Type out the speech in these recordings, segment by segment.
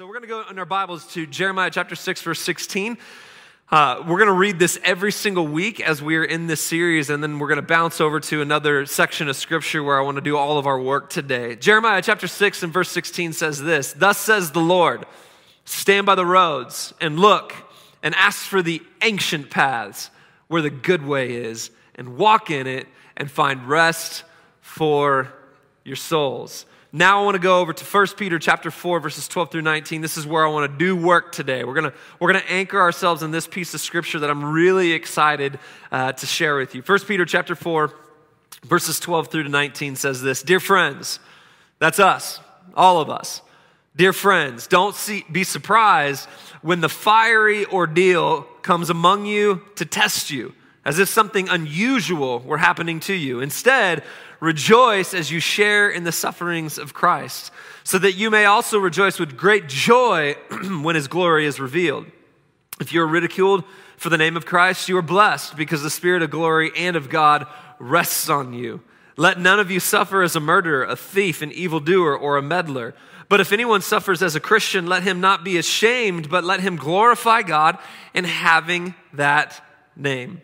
So we're going to go in our Bibles to Jeremiah chapter 6, verse 16. Uh, we're going to read this every single week as we are in this series, and then we're going to bounce over to another section of scripture where I want to do all of our work today. Jeremiah chapter 6 and verse 16 says this Thus says the Lord, stand by the roads and look and ask for the ancient paths where the good way is, and walk in it and find rest for your souls. Now I want to go over to 1 Peter chapter 4 verses 12 through 19. This is where I want to do work today. We're going to we're going to anchor ourselves in this piece of scripture that I'm really excited uh, to share with you. 1 Peter chapter 4 verses 12 through to 19 says this, "Dear friends, that's us, all of us. Dear friends, don't see, be surprised when the fiery ordeal comes among you to test you, as if something unusual were happening to you. Instead, rejoice as you share in the sufferings of Christ, so that you may also rejoice with great joy when his glory is revealed. If you are ridiculed for the name of Christ, you are blessed because the Spirit of glory and of God rests on you. Let none of you suffer as a murderer, a thief, an evildoer, or a meddler. But if anyone suffers as a Christian, let him not be ashamed, but let him glorify God in having that name.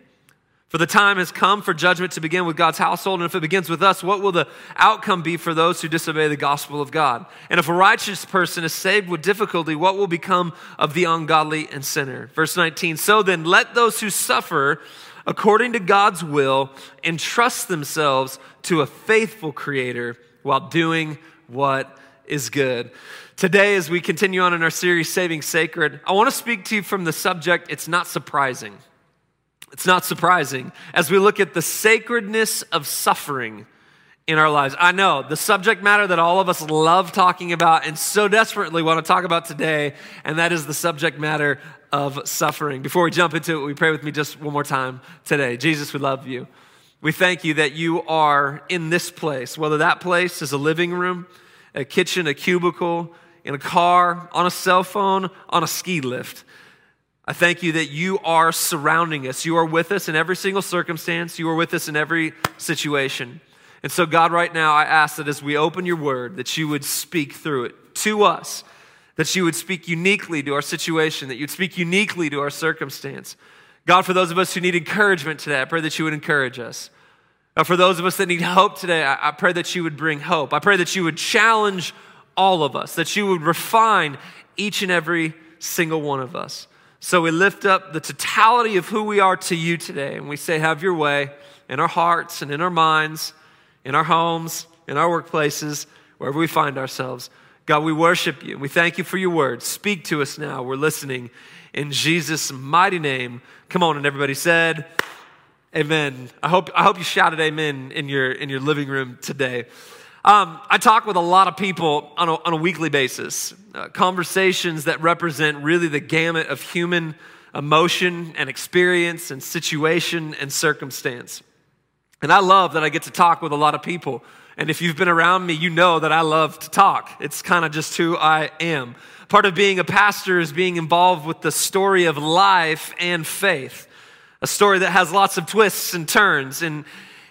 For the time has come for judgment to begin with God's household, and if it begins with us, what will the outcome be for those who disobey the gospel of God? And if a righteous person is saved with difficulty, what will become of the ungodly and sinner? Verse 19 So then, let those who suffer according to God's will entrust themselves to a faithful Creator while doing what is good. Today, as we continue on in our series, Saving Sacred, I want to speak to you from the subject It's Not Surprising. It's not surprising as we look at the sacredness of suffering in our lives. I know the subject matter that all of us love talking about and so desperately want to talk about today, and that is the subject matter of suffering. Before we jump into it, we pray with me just one more time today. Jesus, we love you. We thank you that you are in this place, whether that place is a living room, a kitchen, a cubicle, in a car, on a cell phone, on a ski lift. I thank you that you are surrounding us. You are with us in every single circumstance. You are with us in every situation. And so, God, right now, I ask that as we open your word, that you would speak through it to us, that you would speak uniquely to our situation, that you'd speak uniquely to our circumstance. God, for those of us who need encouragement today, I pray that you would encourage us. For those of us that need hope today, I pray that you would bring hope. I pray that you would challenge all of us, that you would refine each and every single one of us. So we lift up the totality of who we are to you today, and we say, Have your way in our hearts and in our minds, in our homes, in our workplaces, wherever we find ourselves. God, we worship you. We thank you for your word. Speak to us now. We're listening in Jesus' mighty name. Come on, and everybody said, Amen. I hope, I hope you shouted amen in your, in your living room today. Um, I talk with a lot of people on a, on a weekly basis, uh, conversations that represent really the gamut of human emotion and experience and situation and circumstance. And I love that I get to talk with a lot of people. And if you've been around me, you know that I love to talk. It's kind of just who I am. Part of being a pastor is being involved with the story of life and faith, a story that has lots of twists and turns. And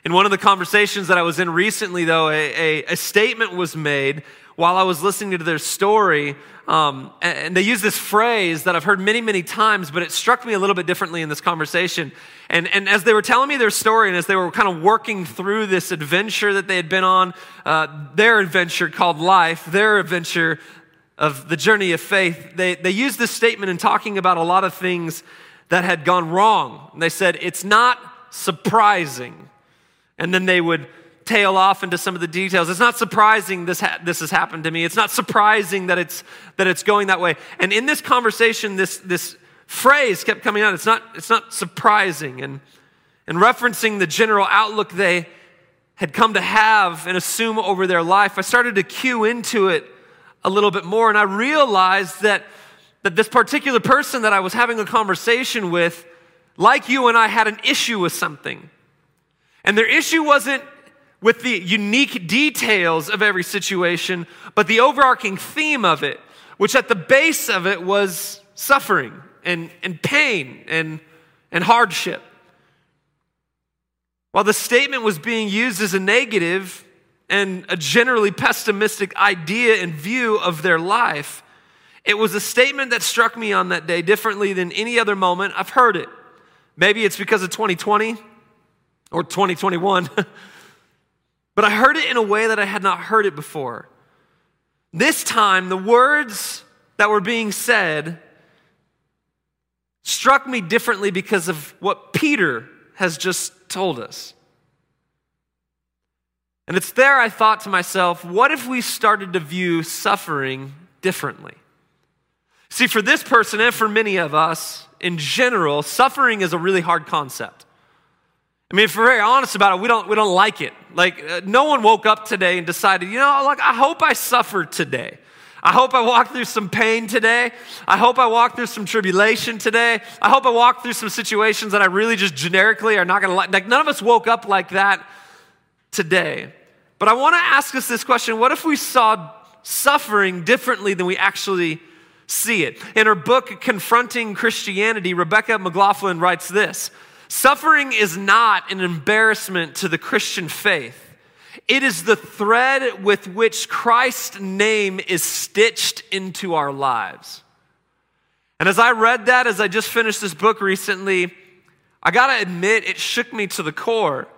in one of the conversations that I was in recently, though, a, a, a statement was made while I was listening to their story. Um, and they used this phrase that I've heard many, many times, but it struck me a little bit differently in this conversation. And, and as they were telling me their story, and as they were kind of working through this adventure that they had been on, uh, their adventure called life, their adventure of the journey of faith, they, they used this statement in talking about a lot of things that had gone wrong. And they said, It's not surprising and then they would tail off into some of the details. It's not surprising this, ha- this has happened to me. It's not surprising that it's, that it's going that way. And in this conversation, this, this phrase kept coming out. It's not, it's not surprising. And, and referencing the general outlook they had come to have and assume over their life, I started to cue into it a little bit more. And I realized that, that this particular person that I was having a conversation with, like you and I, had an issue with something. And their issue wasn't with the unique details of every situation, but the overarching theme of it, which at the base of it was suffering and, and pain and, and hardship. While the statement was being used as a negative and a generally pessimistic idea and view of their life, It was a statement that struck me on that day differently than any other moment I've heard it. Maybe it's because of 2020 or 2021, but I heard it in a way that I had not heard it before. This time, the words that were being said struck me differently because of what Peter has just told us. And it's there I thought to myself, what if we started to view suffering differently? See, for this person and for many of us in general, suffering is a really hard concept. I mean, if we're very honest about it, we don't, we don't like it. Like, uh, no one woke up today and decided, you know, like, I hope I suffer today. I hope I walk through some pain today. I hope I walk through some tribulation today. I hope I walk through some situations that I really just generically are not going to like. Like, none of us woke up like that today. But I want to ask us this question what if we saw suffering differently than we actually see it? In her book, Confronting Christianity, Rebecca McLaughlin writes this Suffering is not an embarrassment to the Christian faith. It is the thread with which Christ's name is stitched into our lives. And as I read that, as I just finished this book recently, I gotta admit, it shook me to the core.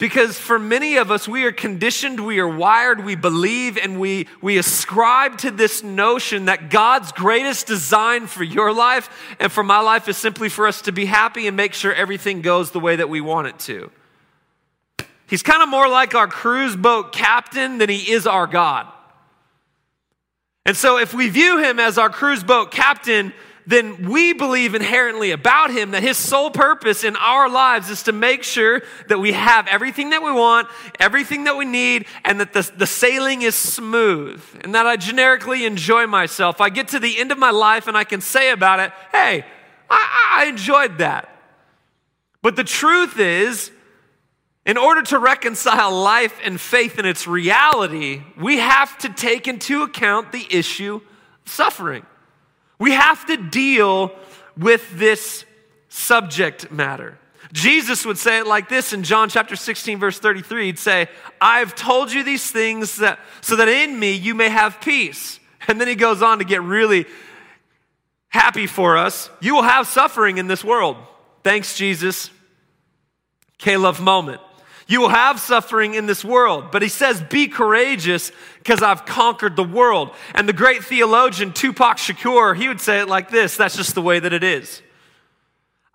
Because for many of us, we are conditioned, we are wired, we believe, and we, we ascribe to this notion that God's greatest design for your life and for my life is simply for us to be happy and make sure everything goes the way that we want it to. He's kind of more like our cruise boat captain than he is our God. And so if we view him as our cruise boat captain, then we believe inherently about him that his sole purpose in our lives is to make sure that we have everything that we want, everything that we need, and that the, the sailing is smooth, and that I generically enjoy myself. I get to the end of my life and I can say about it, hey, I, I enjoyed that. But the truth is, in order to reconcile life and faith in its reality, we have to take into account the issue of suffering. We have to deal with this subject matter. Jesus would say it like this in John chapter 16, verse 33. He'd say, I've told you these things that, so that in me you may have peace. And then he goes on to get really happy for us. You will have suffering in this world. Thanks, Jesus. K-Love moment. You will have suffering in this world. But he says, Be courageous because I've conquered the world. And the great theologian Tupac Shakur, he would say it like this that's just the way that it is.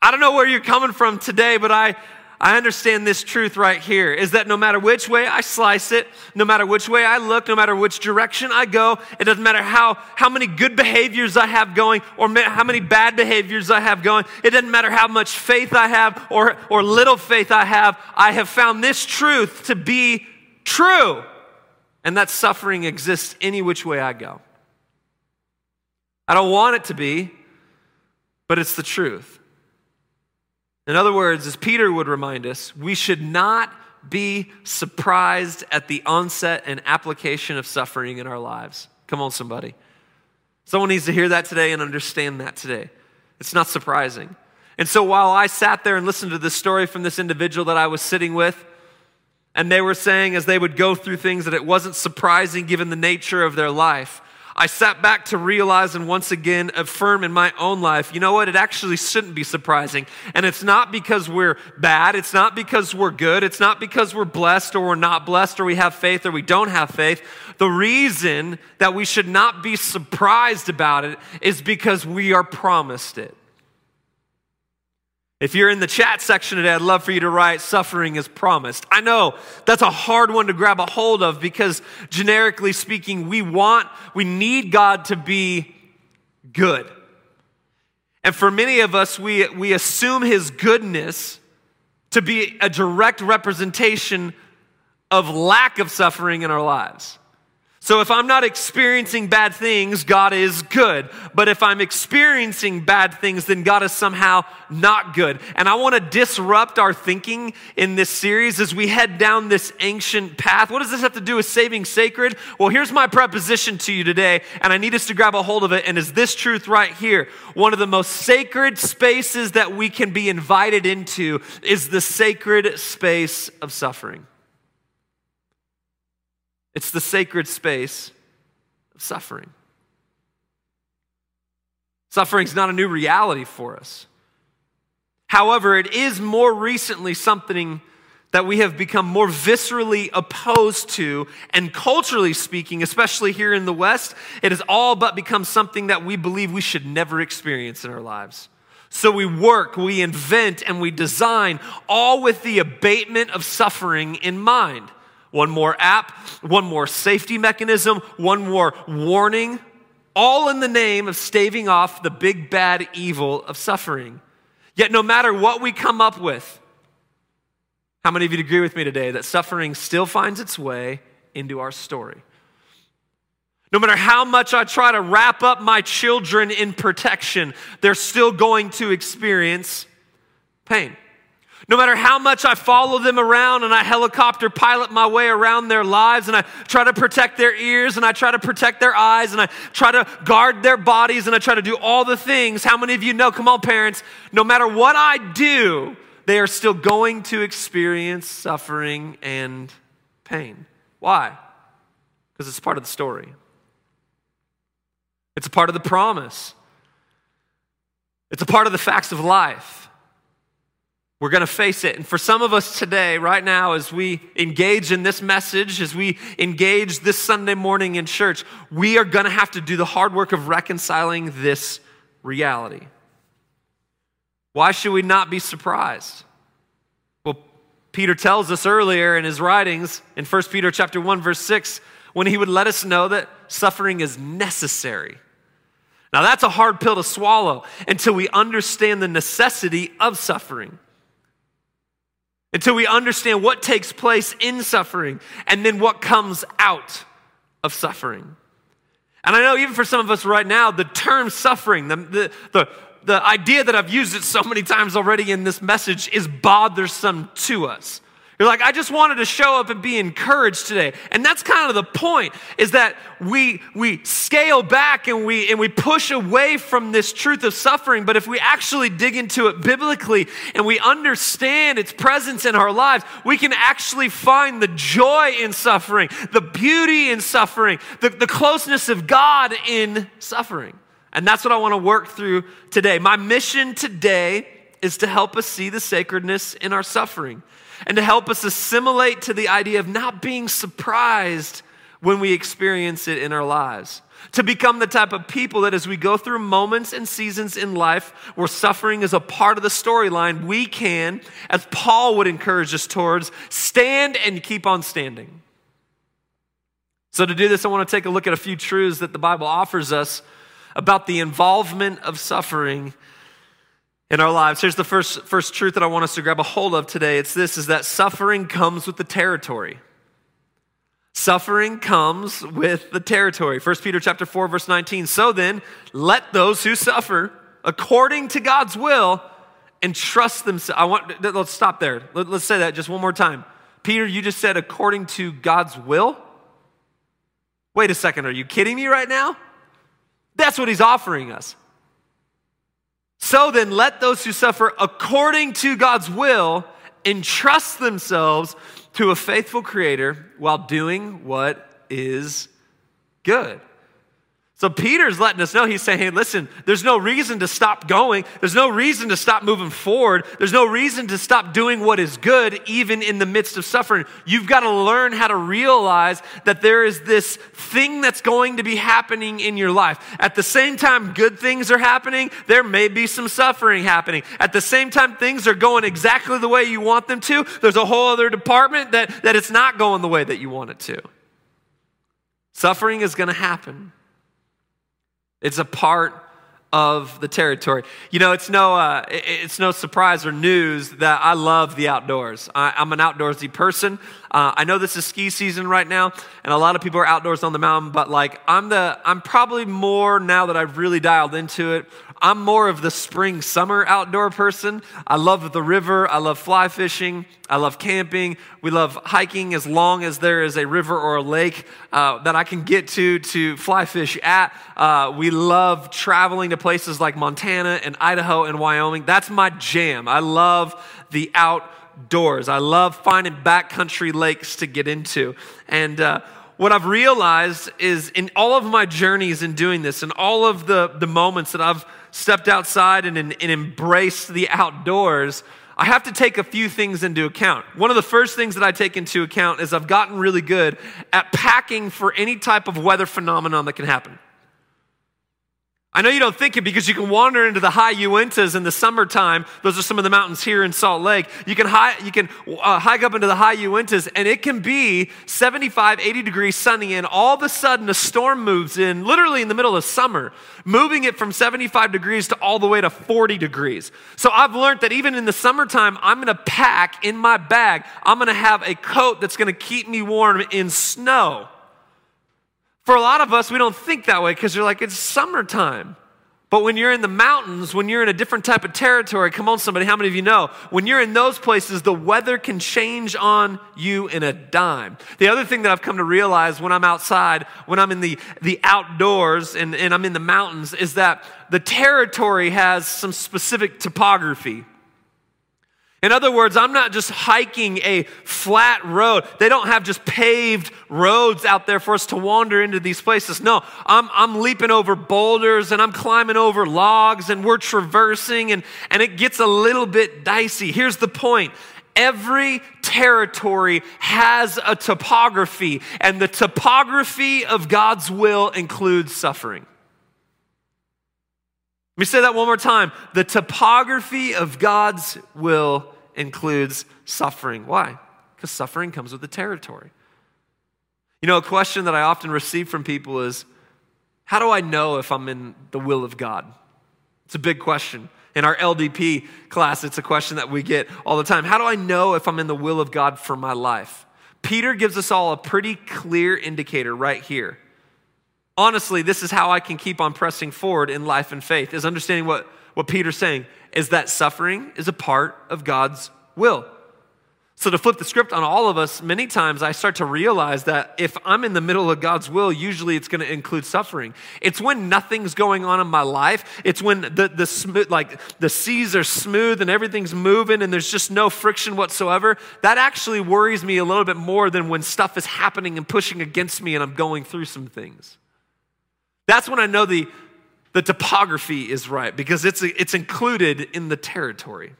I don't know where you're coming from today, but I, I understand this truth right here is that no matter which way I slice it, no matter which way I look, no matter which direction I go, it doesn't matter how, how many good behaviors I have going or how many bad behaviors I have going. It doesn't matter how much faith I have or, or little faith I have. I have found this truth to be true, and that suffering exists any which way I go. I don't want it to be, but it's the truth. In other words, as Peter would remind us, we should not be surprised at the onset and application of suffering in our lives. Come on, somebody. Someone needs to hear that today and understand that today. It's not surprising. And so while I sat there and listened to this story from this individual that I was sitting with, and they were saying as they would go through things that it wasn't surprising given the nature of their life, I sat back to realize and once again affirm in my own life, you know what? It actually shouldn't be surprising. And it's not because we're bad. It's not because we're good. It's not because we're blessed or we're not blessed or we have faith or we don't have faith. The reason that we should not be surprised about it is because we are promised it. If you're in the chat section today, I'd love for you to write suffering is promised. I know that's a hard one to grab a hold of because generically speaking, we want, we need God to be good. And for many of us, we, we assume his goodness to be a direct representation of lack of suffering in our lives. So if I'm not experiencing bad things, God is good. But if I'm experiencing bad things, then God is somehow not good. And I want to disrupt our thinking in this series as we head down this ancient path. What does this have to do with saving sacred? Well, here's my preposition to you today, and I need us to grab a hold of it. And is this truth right here? One of the most sacred spaces that we can be invited into is the sacred space of suffering. It's the sacred space of suffering. Suffering's not a new reality for us. However, it is more recently something that we have become more viscerally opposed to, and culturally speaking, especially here in the West, it has all but become something that we believe we should never experience in our lives. So we work, we invent, and we design, all with the abatement of suffering in mind. One more app, one more safety mechanism, one more warning, all in the name of staving off the big bad evil of suffering. Yet, no matter what we come up with, how many of you agree with me today that suffering still finds its way into our story? No matter how much I try to wrap up my children in protection, they're still going to experience pain. No matter how much I follow them around and I helicopter pilot my way around their lives and I try to protect their ears and I try to protect their eyes and I try to guard their bodies and I try to do all the things, how many of you know, come on, parents, no matter what I do, they are still going to experience suffering and pain. Why? Because it's part of the story, it's a part of the promise, it's a part of the facts of life. We're going to face it. And for some of us today, right now, as we engage in this message, as we engage this Sunday morning in church, we are going to have to do the hard work of reconciling this reality. Why should we not be surprised? Well, Peter tells us earlier in his writings in 1 Peter chapter 1 verse 6 when he would let us know that suffering is necessary. Now that's a hard pill to swallow until we understand the necessity of suffering. Until we understand what takes place in suffering and then what comes out of suffering. And I know even for some of us right now, the term suffering, the, the, the, the idea that I've used it so many times already in this message is bothersome to us. You're like, I just wanted to show up and be encouraged today. And that's kind of the point, is that we, we scale back and we, and we push away from this truth of suffering. But if we actually dig into it biblically and we understand its presence in our lives, we can actually find the joy in suffering, the beauty in suffering, the, the closeness of God in suffering. And that's what I want to work through today. My mission today is to help us see the sacredness in our suffering and to help us assimilate to the idea of not being surprised when we experience it in our lives. To become the type of people that as we go through moments and seasons in life where suffering is a part of the storyline, we can, as Paul would encourage us towards, stand and keep on standing. So, to do this, I want to take a look at a few truths that the Bible offers us about the involvement of suffering in our lives. Here's the first, first truth that I want us to grab a hold of today. It's this is that suffering comes with the territory. Suffering comes with the territory. 1 Peter chapter 4 verse 19. So then, let those who suffer according to God's will entrust themselves. I want let's stop there. Let, let's say that just one more time. Peter, you just said according to God's will? Wait a second, are you kidding me right now? That's what he's offering us. So then, let those who suffer according to God's will entrust themselves to a faithful Creator while doing what is good. So Peter's letting us know, he's saying, hey, listen, there's no reason to stop going. There's no reason to stop moving forward. There's no reason to stop doing what is good, even in the midst of suffering. You've got to learn how to realize that there is this thing that's going to be happening in your life. At the same time, good things are happening, there may be some suffering happening. At the same time, things are going exactly the way you want them to. There's a whole other department that, that it's not going the way that you want it to. Suffering is going to happen. It's a part of the territory. You know, it's no, uh, it's no surprise or news that I love the outdoors. I, am an outdoorsy person. Uh, I know this is ski season right now, and a lot of people are outdoors on the mountain. But like, I'm the, I'm probably more now that I've really dialed into it. I'm more of the spring summer outdoor person. I love the river. I love fly fishing. I love camping. We love hiking as long as there is a river or a lake uh, that I can get to to fly fish at. Uh, we love traveling to places like Montana and Idaho and Wyoming. That's my jam. I love the outdoors. I love finding backcountry lakes to get into. And uh, what I've realized is in all of my journeys in doing this, and all of the, the moments that I've stepped outside and, and, embraced the outdoors, I have to take a few things into account. One of the first things that I take into account is I've gotten really good at packing for any type of weather phenomenon that can happen. I know you don't think it because you can wander into the high Uintas in the summertime. Those are some of the mountains here in Salt Lake. You can, hike, you can uh, hike up into the high Uintas, and it can be 75, 80 degrees sunny, and all of a sudden a storm moves in, literally in the middle of summer, moving it from 75 degrees to all the way to 40 degrees. So I've learned that even in the summertime, I'm going to pack in my bag, I'm going to have a coat that's going to keep me warm in snow. For a lot of us, we don't think that way because you're like, it's summertime. But when you're in the mountains, when you're in a different type of territory, come on, somebody, how many of you know? When you're in those places, the weather can change on you in a dime. The other thing that I've come to realize when I'm outside, when I'm in the, the outdoors and, and I'm in the mountains, is that the territory has some specific topography. In other words, I'm not just hiking a flat road. They don't have just paved roads out there for us to wander into these places. No, I'm, I'm leaping over boulders and I'm climbing over logs and we're traversing and, and it gets a little bit dicey. Here's the point every territory has a topography, and the topography of God's will includes suffering. Let me say that one more time. The topography of God's will includes suffering. Why? Because suffering comes with the territory. You know, a question that I often receive from people is how do I know if I'm in the will of God? It's a big question. In our LDP class, it's a question that we get all the time. How do I know if I'm in the will of God for my life? Peter gives us all a pretty clear indicator right here. Honestly, this is how I can keep on pressing forward in life and faith, is understanding what, what Peter's saying is that suffering is a part of God's will. So, to flip the script on all of us, many times I start to realize that if I'm in the middle of God's will, usually it's going to include suffering. It's when nothing's going on in my life. It's when the, the smooth, like the seas are smooth and everything's moving and there's just no friction whatsoever. That actually worries me a little bit more than when stuff is happening and pushing against me and I'm going through some things. That's when I know the, the topography is right because it's, it's included in the territory.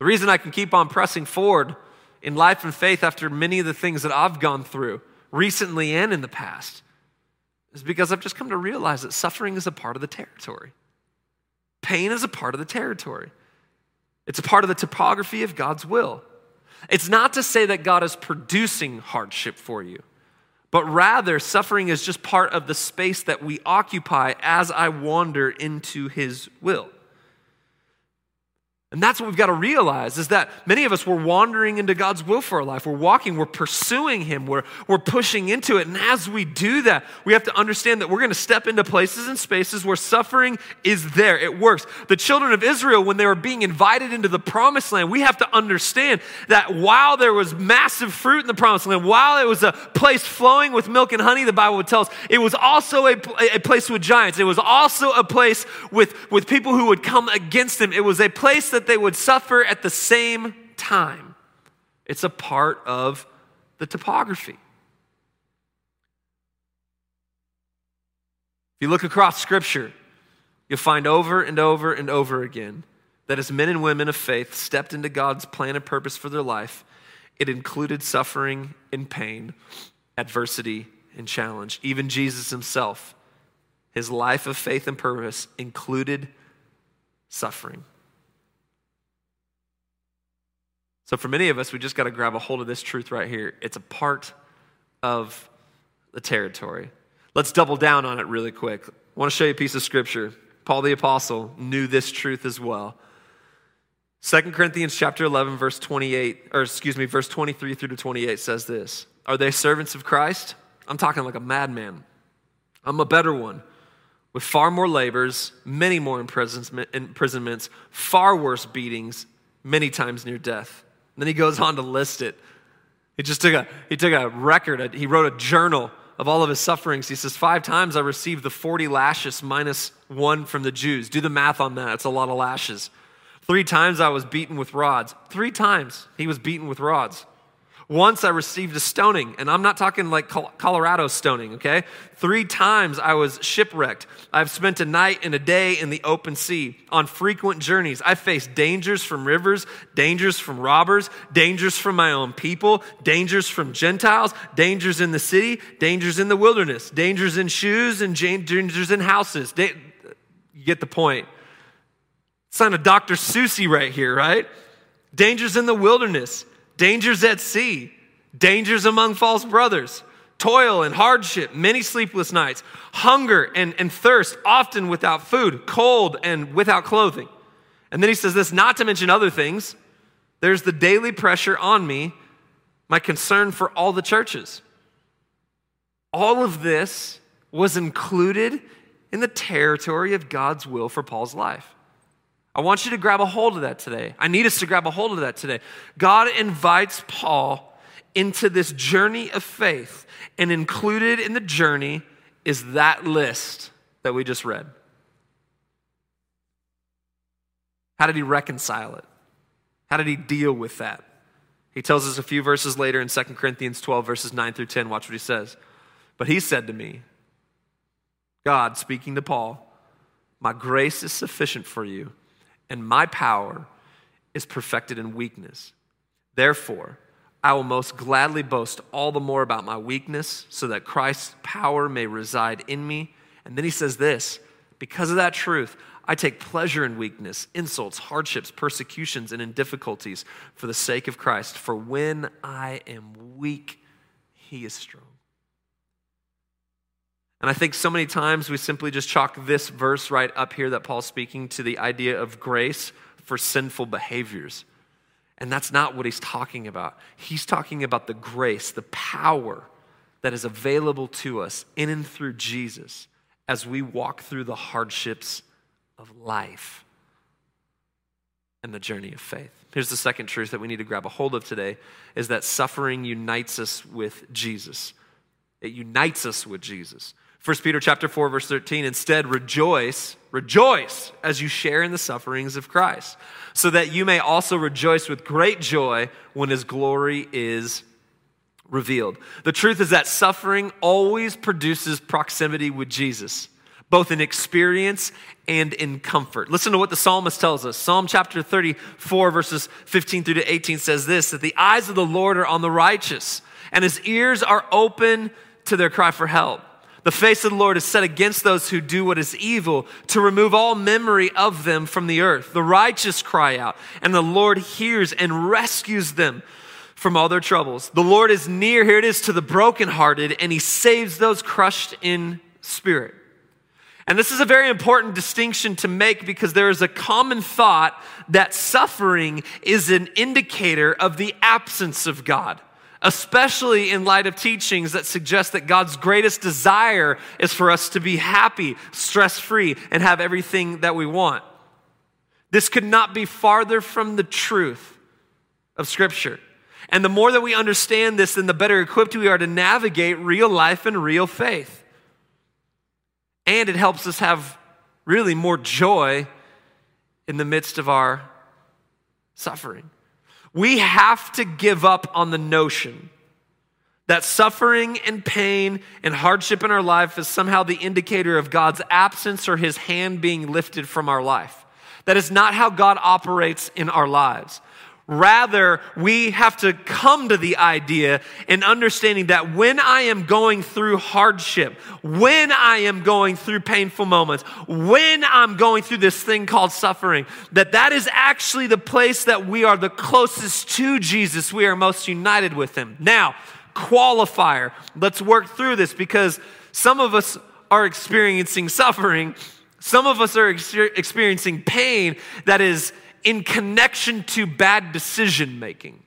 The reason I can keep on pressing forward in life and faith after many of the things that I've gone through recently and in the past is because I've just come to realize that suffering is a part of the territory. Pain is a part of the territory. It's a part of the topography of God's will. It's not to say that God is producing hardship for you but rather suffering is just part of the space that we occupy as I wander into His will. And that's what we've got to realize is that many of us we're wandering into God's will for our life. We're walking, we're pursuing Him, we're, we're pushing into it. And as we do that, we have to understand that we're going to step into places and spaces where suffering is there. It works. The children of Israel, when they were being invited into the promised land, we have to understand that while there was massive fruit in the promised land, while it was a place flowing with milk and honey, the Bible would tell us, it was also a, a place with giants. It was also a place with, with people who would come against them. It was a place that that they would suffer at the same time. It's a part of the topography. If you look across Scripture, you'll find over and over and over again that as men and women of faith stepped into God's plan and purpose for their life, it included suffering and pain, adversity and challenge. Even Jesus himself, his life of faith and purpose included suffering. So, for many of us, we just got to grab a hold of this truth right here. It's a part of the territory. Let's double down on it really quick. I want to show you a piece of scripture. Paul the apostle knew this truth as well. 2 Corinthians chapter 11 verse 28 or excuse me verse 23 through to 28 says this. Are they servants of Christ? I'm talking like a madman. I'm a better one with far more labors, many more imprisonments, far worse beatings, many times near death. Then he goes on to list it. He just took a, he took a record, he wrote a journal of all of his sufferings. He says, Five times I received the 40 lashes minus one from the Jews. Do the math on that, it's a lot of lashes. Three times I was beaten with rods. Three times he was beaten with rods. Once I received a stoning, and I'm not talking like Colorado stoning, okay? Three times I was shipwrecked. I've spent a night and a day in the open sea on frequent journeys. I faced dangers from rivers, dangers from robbers, dangers from my own people, dangers from Gentiles, dangers in the city, dangers in the wilderness, dangers in shoes, and dangers in houses. You get the point. Son of Dr. Seuss right here, right? Dangers in the wilderness dangers at sea, dangers among false brothers, toil and hardship, many sleepless nights, hunger and, and thirst, often without food, cold and without clothing. And then he says this, not to mention other things. There's the daily pressure on me, my concern for all the churches. All of this was included in the territory of God's will for Paul's life. I want you to grab a hold of that today. I need us to grab a hold of that today. God invites Paul into this journey of faith, and included in the journey is that list that we just read. How did he reconcile it? How did he deal with that? He tells us a few verses later in 2 Corinthians 12, verses 9 through 10. Watch what he says. But he said to me, God speaking to Paul, My grace is sufficient for you and my power is perfected in weakness. Therefore, I will most gladly boast all the more about my weakness so that Christ's power may reside in me. And then he says this because of that truth, I take pleasure in weakness, insults, hardships, persecutions, and in difficulties for the sake of Christ. For when I am weak, he is strong. And I think so many times we simply just chalk this verse right up here that Paul's speaking to the idea of grace for sinful behaviors. And that's not what he's talking about. He's talking about the grace, the power that is available to us in and through Jesus as we walk through the hardships of life and the journey of faith. Here's the second truth that we need to grab a hold of today is that suffering unites us with Jesus. It unites us with Jesus. 1 Peter chapter 4 verse 13 instead rejoice rejoice as you share in the sufferings of Christ so that you may also rejoice with great joy when his glory is revealed. The truth is that suffering always produces proximity with Jesus both in experience and in comfort. Listen to what the psalmist tells us. Psalm chapter 34 verses 15 through to 18 says this that the eyes of the Lord are on the righteous and his ears are open to their cry for help. The face of the Lord is set against those who do what is evil, to remove all memory of them from the earth. The righteous cry out, and the Lord hears and rescues them from all their troubles. The Lord is near, here it is, to the brokenhearted, and he saves those crushed in spirit. And this is a very important distinction to make because there is a common thought that suffering is an indicator of the absence of God especially in light of teachings that suggest that God's greatest desire is for us to be happy, stress free, and have everything that we want. This could not be farther from the truth of Scripture. And the more that we understand this, then the better equipped we are to navigate real life and real faith. And it helps us have really more joy in the midst of our suffering. We have to give up on the notion that suffering and pain and hardship in our life is somehow the indicator of God's absence or his hand being lifted from our life. That is not how God operates in our lives. Rather, we have to come to the idea and understanding that when I am going through hardship, when I am going through painful moments, when I'm going through this thing called suffering, that that is actually the place that we are the closest to Jesus. We are most united with him. Now, qualifier. Let's work through this because some of us are experiencing suffering. Some of us are ex- experiencing pain that is in connection to bad decision making.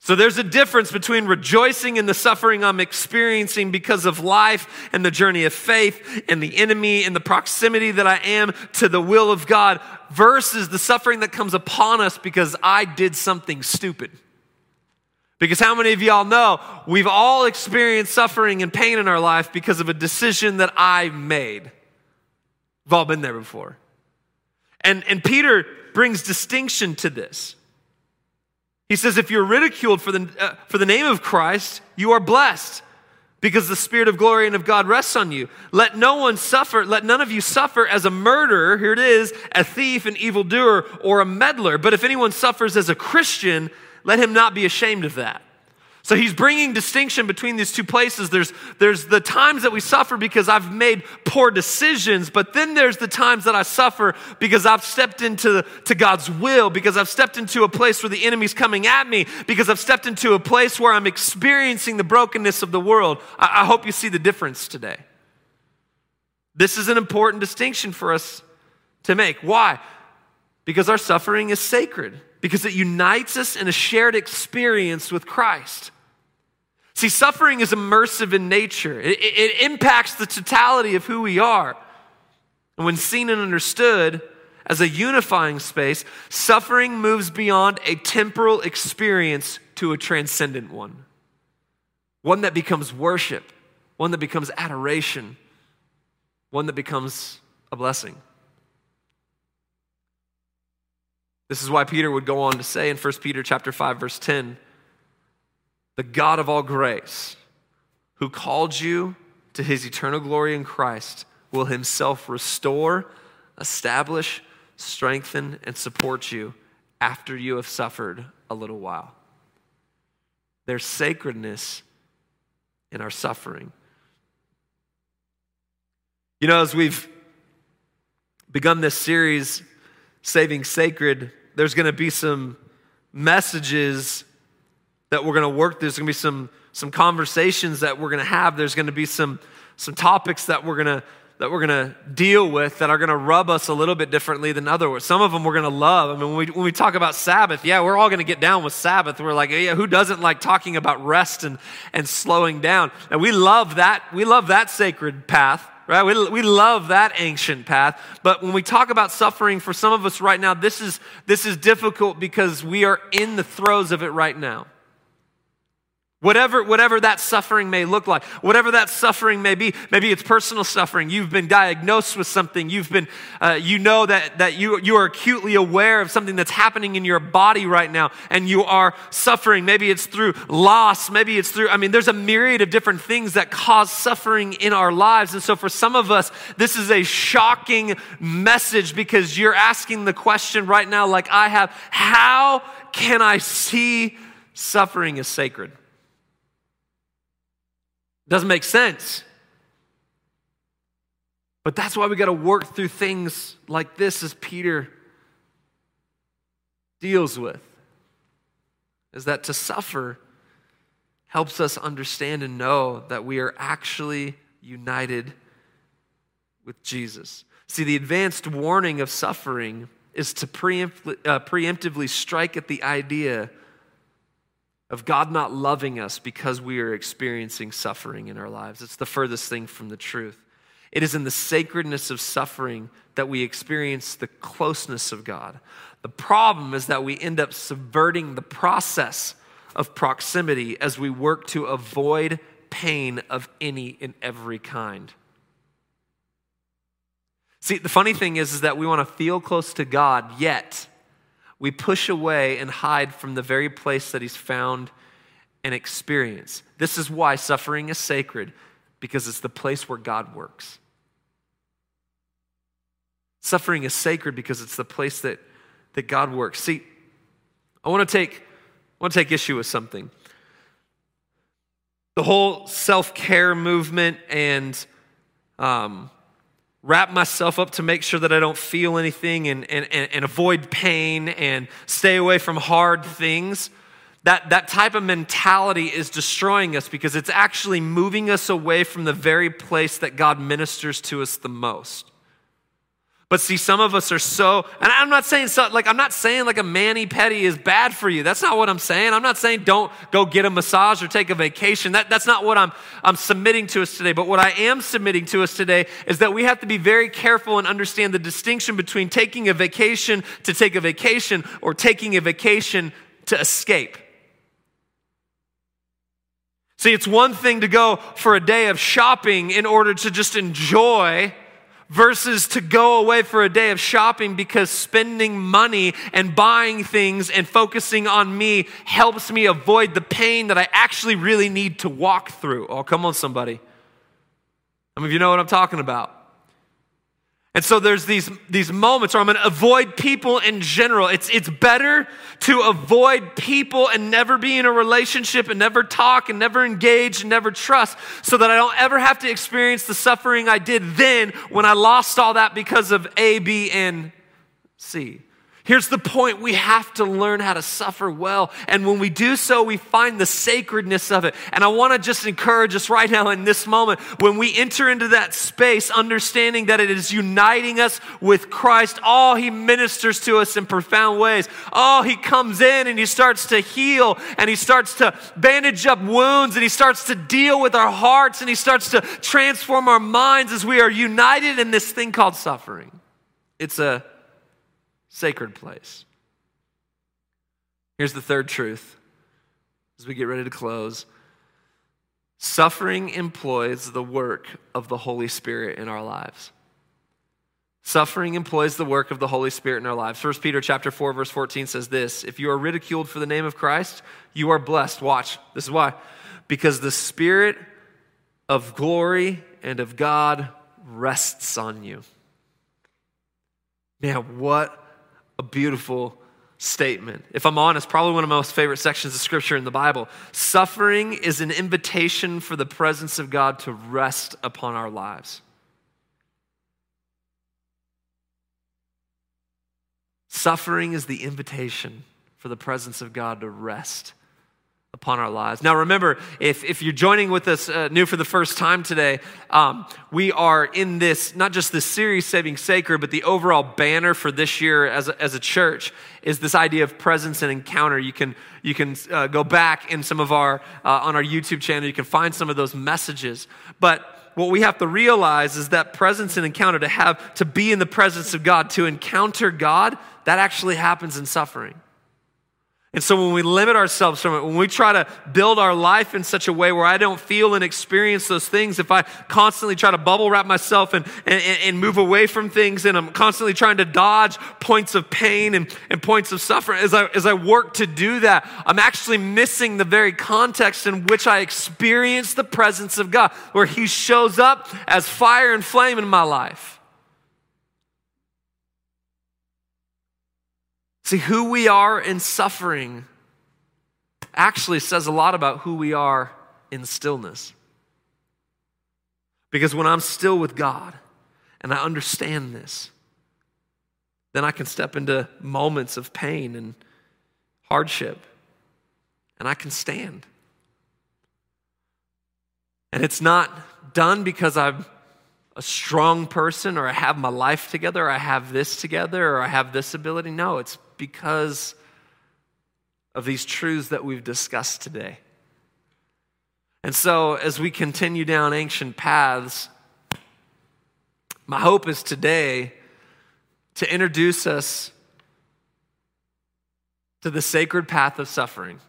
So there's a difference between rejoicing in the suffering I'm experiencing because of life and the journey of faith and the enemy and the proximity that I am to the will of God versus the suffering that comes upon us because I did something stupid. Because how many of y'all know we've all experienced suffering and pain in our life because of a decision that I made? We've all been there before. And, and Peter brings distinction to this. He says, if you're ridiculed for the, uh, for the name of Christ, you are blessed because the Spirit of glory and of God rests on you. Let no one suffer, let none of you suffer as a murderer, here it is, a thief, an evildoer, or a meddler. But if anyone suffers as a Christian, let him not be ashamed of that. So he's bringing distinction between these two places. There's, there's the times that we suffer because I've made poor decisions, but then there's the times that I suffer because I've stepped into to God's will, because I've stepped into a place where the enemy's coming at me, because I've stepped into a place where I'm experiencing the brokenness of the world. I, I hope you see the difference today. This is an important distinction for us to make. Why? Because our suffering is sacred, because it unites us in a shared experience with Christ. See, suffering is immersive in nature, it, it, impacts the totality of who we are. And when seen and understood as a unifying space, suffering moves beyond a temporal experience to a transcendent one. One that becomes worship, one that becomes adoration, one that becomes a blessing. This is why Peter would go on to say in 1 Peter chapter 5 verse 10 the God of all grace, who called you to his eternal glory in Christ, will himself restore, establish, strengthen, and support you after you have suffered a little while. There's sacredness in our suffering. You know, as we've begun this series, Saving Sacred, there's going to be some messages that we're going to work. There's going to be some, some conversations that we're going to have. There's going to be some, some topics that we're going to that we're going to deal with that are going to rub us a little bit differently than others. Some of them we're going to love. I mean, when we, when we talk about Sabbath, yeah, we're all going to get down with Sabbath. We're like, yeah, who doesn't like talking about rest and, and slowing down? And we love that. We love that sacred path, right? We, we love that ancient path. But when we talk about suffering for some of us right now, this is, this is difficult because we are in the throes of it right now. Whatever, whatever that suffering may look like, whatever that suffering may be, maybe it's personal suffering. You've been diagnosed with something. You've been, uh, you know that, that you, you are acutely aware of something that's happening in your body right now and you are suffering. Maybe it's through loss. Maybe it's through, I mean, there's a myriad of different things that cause suffering in our lives. And so for some of us, this is a shocking message because you're asking the question right now, like I have, how can I see suffering as sacred? Doesn't make sense. But that's why we got to work through things like this as Peter deals with. Is that to suffer helps us understand and know that we are actually united with Jesus. See, the advanced warning of suffering is to uh, preemptively strike at the idea of God not loving us because we are experiencing suffering in our lives. It's the furthest thing from the truth. It is in the sacredness of suffering that we experience the closeness of God. The problem is that we end up subverting the process of proximity as we work to avoid pain of any and every kind. See, the funny thing is, is that we want to feel close to God, yet we push away and hide from the very place that He's found and experience. This is why suffering is sacred, because it's the place where God works. Suffering is sacred because it's the place that, that God works. See, I want to take, I want to take issue with something. The whole self care movement and um, wrap myself up to make sure that I don't feel anything and, and, and, avoid pain and stay away from hard things. That, that type of mentality is destroying us because it's actually moving us away from the very place that God ministers to us the most. But see, some of us are so, and I'm not saying so, like I'm not saying like a mani pedi is bad for you. That's not what I'm saying. I'm not saying don't go get a massage or take a vacation. That, that's not what I'm I'm submitting to us today. But what I am submitting to us today is that we have to be very careful and understand the distinction between taking a vacation to take a vacation or taking a vacation to escape. See, it's one thing to go for a day of shopping in order to just enjoy versus to go away for a day of shopping because spending money and buying things and focusing on me helps me avoid the pain that I actually really need to walk through. Oh, come on, somebody. Some of you know what I'm talking about. And so there's these, these moments where I'm going to avoid people in general. It's, it's better to avoid people and never be in a relationship and never talk and never engage and never trust so that I don't ever have to experience the suffering I did then when I lost all that because of A, B, and C. Here's the point we have to learn how to suffer well. And when we do so, we find the sacredness of it. And I want to just encourage us right now in this moment when we enter into that space, understanding that it is uniting us with Christ. Oh, He ministers to us in profound ways. Oh, He comes in and He starts to heal and He starts to bandage up wounds and He starts to deal with our hearts and He starts to transform our minds as we are united in this thing called suffering. It's a sacred place. Here's the third truth as we get ready to close suffering employs the work of the Holy Spirit in our lives. Suffering employs the work of the Holy Spirit in our lives. 1 Peter chapter 4 verse 14 says this, if you are ridiculed for the name of Christ, you are blessed. Watch. This is why. Because the spirit of glory and of God rests on you. Man, what a beautiful statement. If I'm honest, probably one of my most favorite sections of scripture in the Bible. Suffering is an invitation for the presence of God to rest upon our lives. Suffering is the invitation for the presence of God to rest upon our lives. Now, remember, if, if you're joining with us uh, new for the first time today, um, we are in this, not just this series, Saving Sacred, but the overall banner for this year as a, as a church is this idea of presence and encounter. You can, you can uh, go back in some of our, uh, on our YouTube channel, you can find some of those messages. But what we have to realize is that presence and encounter, to have, to be in the presence of God, to encounter God, that actually happens in suffering. And so when we limit ourselves from it, when we try to build our life in such a way where I don't feel and experience those things, if I constantly try to bubble wrap myself and, and, and move away from things and I'm constantly trying to dodge points of pain and, and points of suffering, as I, as I work to do that, I'm actually missing the very context in which I experience the presence of God, where He shows up as fire and flame in my life. See, who we are in suffering actually says a lot about who we are in stillness. Because when I'm still with God and I understand this, then I can step into moments of pain and hardship and I can stand. And it's not done because I'm a strong person or I have my life together or I have this together or I have this ability. No, it's because of these truths that we've discussed today. And so, as we continue down ancient paths, my hope is today to introduce us to the sacred path of suffering.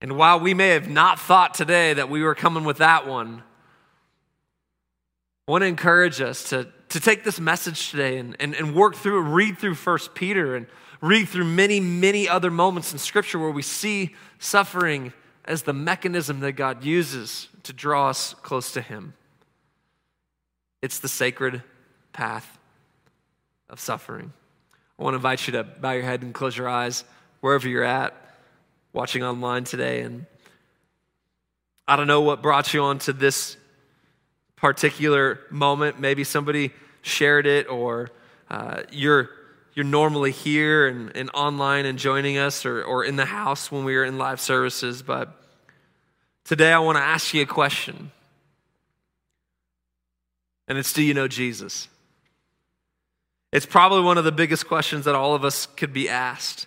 And while we may have not thought today that we were coming with that one, I want to encourage us to to take this message today and, and, and work through it, read through First Peter and read through many, many other moments in Scripture where we see suffering as the mechanism that God uses to draw us close to Him. It's the sacred path of suffering. I want to invite you to bow your head and close your eyes wherever you're at, watching online today. And I don't know what brought you onto this particular moment. Maybe somebody shared it, or uh, you're, you're normally here and, and online and joining us, or, or in the house when we are in live services. But today I want to ask you a question. And it's Do you know Jesus? It's probably one of the biggest questions that all of us could be asked.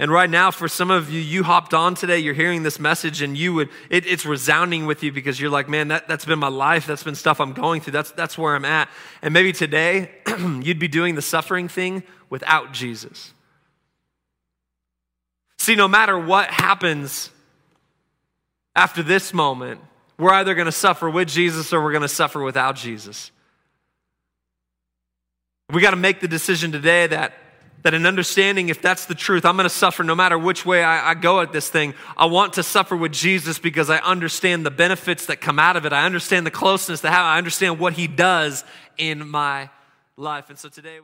And right now, for some of you, you hopped on today, you're hearing this message, and you would, it, it's resounding with you because you're like, man, that, that's been my life. That's been stuff I'm going through. That's, that's where I'm at. And maybe today, you'd be doing the suffering thing without Jesus. See, no matter what happens after this moment, we're either going to suffer with Jesus or we're going to suffer without Jesus. We got to make the decision today that, that in understanding if that's the truth, I'm going to suffer no matter which way I, I go at this thing. I want to suffer with Jesus because I understand the benefits that come out of it. I understand the closeness that have. I understand what he does in my life. And so today,